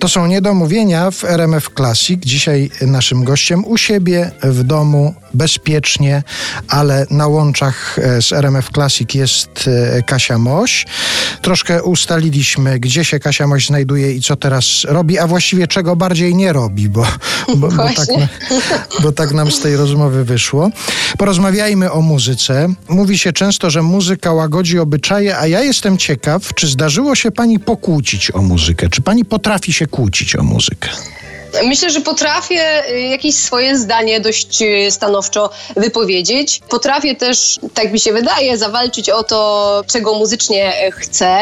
To są niedomówienia w RMF Classic. Dzisiaj naszym gościem u siebie w domu, bezpiecznie, ale na łączach e, z RMF Classic jest e, Kasia Moś. Troszkę ustaliliśmy, gdzie się Kasia Moś znajduje i co teraz robi, a właściwie czego bardziej nie robi, bo, bo, bo, tak, bo tak nam z tej rozmowy wyszło. Porozmawiajmy o muzyce. Mówi się często, że muzyka łagodzi obyczaje, a ja jestem ciekaw, czy zdarzyło się pani pokłócić o muzykę? Czy pani potrafi się kłócić o muzykę? Myślę, że potrafię y, jakieś swoje zdanie dość y, stanowczo wypowiedzieć. Potrafię też, tak mi się wydaje, zawalczyć o to, czego muzycznie chcę.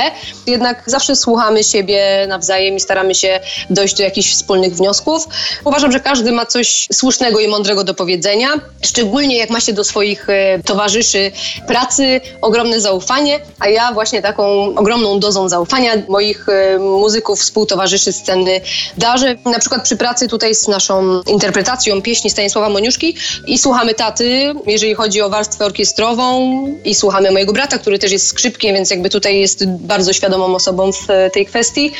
Jednak zawsze słuchamy siebie nawzajem i staramy się dojść do jakichś wspólnych wniosków. Uważam, że każdy ma coś słusznego i mądrego do powiedzenia, szczególnie jak ma się do swoich y, towarzyszy pracy ogromne zaufanie, a ja właśnie taką ogromną dozą zaufania moich muzyków, współtowarzyszy sceny darzę. Na przykład przy pracy tutaj z naszą interpretacją pieśni Stanisława Moniuszki i słuchamy taty, jeżeli chodzi o warstwę orkiestrową i słuchamy mojego brata, który też jest skrzypkiem, więc jakby tutaj jest bardzo świadomą osobą w tej kwestii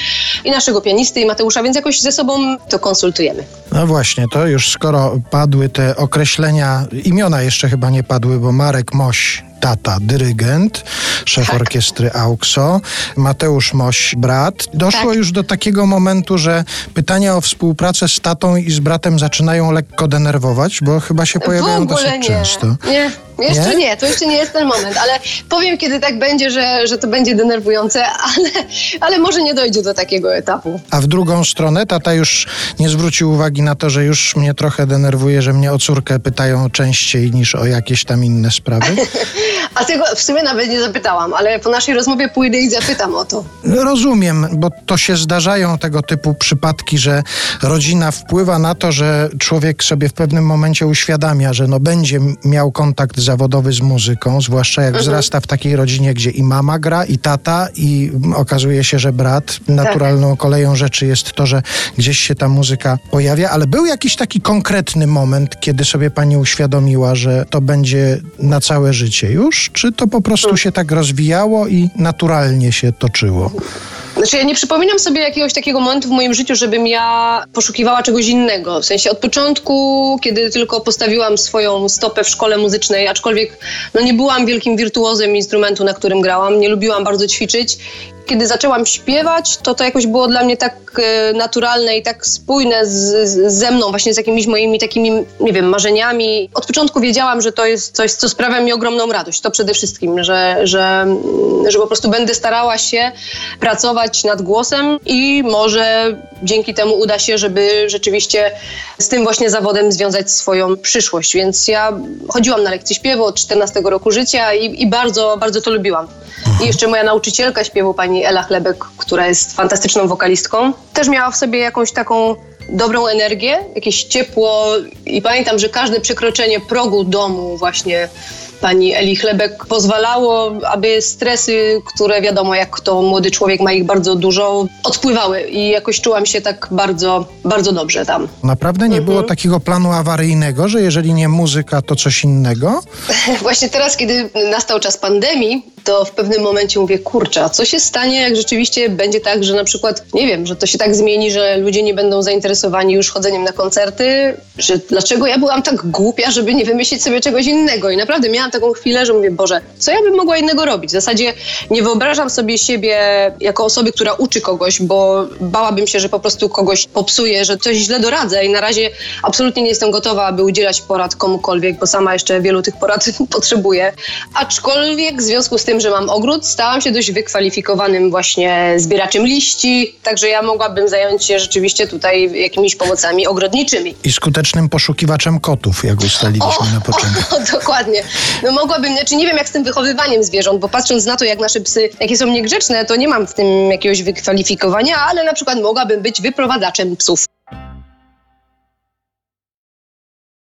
i naszego pianisty i Mateusza, więc jakoś ze sobą to konsultujemy. No właśnie, to już skoro padły te określenia, imiona jeszcze chyba nie padły, bo Marek Moś tata, dyrygent, szef tak. orkiestry AUXO, Mateusz Moś, brat. Doszło tak. już do takiego momentu, że pytania o współpracę z tatą i z bratem zaczynają lekko denerwować, bo chyba się pojawiają dosyć nie. często. Nie. Jeszcze nie? nie? to jeszcze nie jest ten moment, ale powiem, kiedy tak będzie, że, że to będzie denerwujące, ale, ale może nie dojdzie do takiego etapu. A w drugą stronę tata już nie zwrócił uwagi na to, że już mnie trochę denerwuje, że mnie o córkę pytają częściej niż o jakieś tam inne sprawy? A tego w sumie nawet nie zapytałam, ale po naszej rozmowie pójdę i zapytam o to. Rozumiem, bo to się zdarzają tego typu przypadki, że rodzina wpływa na to, że człowiek sobie w pewnym momencie uświadamia, że no będzie miał kontakt zawodowy z muzyką, zwłaszcza jak mhm. wzrasta w takiej rodzinie, gdzie i mama gra, i tata, i okazuje się, że brat. Naturalną tak. koleją rzeczy jest to, że gdzieś się ta muzyka pojawia, ale był jakiś taki konkretny moment, kiedy sobie pani uświadomiła, że to będzie na całe życie już? Czy to po prostu się tak rozwijało i naturalnie się toczyło? Znaczy ja nie przypominam sobie jakiegoś takiego momentu w moim życiu, żebym ja poszukiwała czegoś innego. W sensie od początku, kiedy tylko postawiłam swoją stopę w szkole muzycznej, aczkolwiek no nie byłam wielkim wirtuozem instrumentu, na którym grałam, nie lubiłam bardzo ćwiczyć kiedy zaczęłam śpiewać, to to jakoś było dla mnie tak e, naturalne i tak spójne z, z, ze mną, właśnie z jakimiś moimi takimi, nie wiem, marzeniami. Od początku wiedziałam, że to jest coś, co sprawia mi ogromną radość. To przede wszystkim, że, że, że po prostu będę starała się pracować nad głosem i może dzięki temu uda się, żeby rzeczywiście z tym właśnie zawodem związać swoją przyszłość. Więc ja chodziłam na lekcje śpiewu od 14 roku życia i, i bardzo, bardzo to lubiłam. I jeszcze moja nauczycielka śpiewu, pani Ela Chlebek, która jest fantastyczną wokalistką, też miała w sobie jakąś taką dobrą energię, jakieś ciepło i pamiętam, że każde przekroczenie progu domu właśnie pani Eli Chlebek pozwalało, aby stresy, które wiadomo, jak to młody człowiek ma ich bardzo dużo, odpływały i jakoś czułam się tak bardzo, bardzo dobrze tam. Naprawdę nie mhm. było takiego planu awaryjnego, że jeżeli nie muzyka, to coś innego? Właśnie teraz, kiedy nastał czas pandemii, to w pewnym momencie mówię, kurczę, a co się stanie, jak rzeczywiście będzie tak, że na przykład, nie wiem, że to się tak zmieni, że ludzie nie będą zainteresowani już chodzeniem na koncerty, że dlaczego ja byłam tak głupia, żeby nie wymyślić sobie czegoś innego i naprawdę miałam taką chwilę, że mówię, Boże, co ja bym mogła innego robić? W zasadzie nie wyobrażam sobie siebie jako osoby, która uczy kogoś, bo bałabym się, że po prostu kogoś popsuje, że coś źle doradzę i na razie absolutnie nie jestem gotowa, aby udzielać porad komukolwiek, bo sama jeszcze wielu tych porad potrzebuję. Aczkolwiek w związku z tym, że mam ogród, stałam się dość wykwalifikowanym właśnie zbieraczem liści, także ja mogłabym zająć się rzeczywiście tutaj jakimiś pomocami ogrodniczymi. I skutecznym poszukiwaczem kotów, jak ustaliliśmy o, na początku. O, dokładnie. No mogłabym, znaczy nie wiem jak z tym wychowywaniem zwierząt, bo patrząc na to, jak nasze psy, jakie są niegrzeczne, to nie mam w tym jakiegoś wykwalifikowania, ale na przykład mogłabym być wyprowadzaczem psów.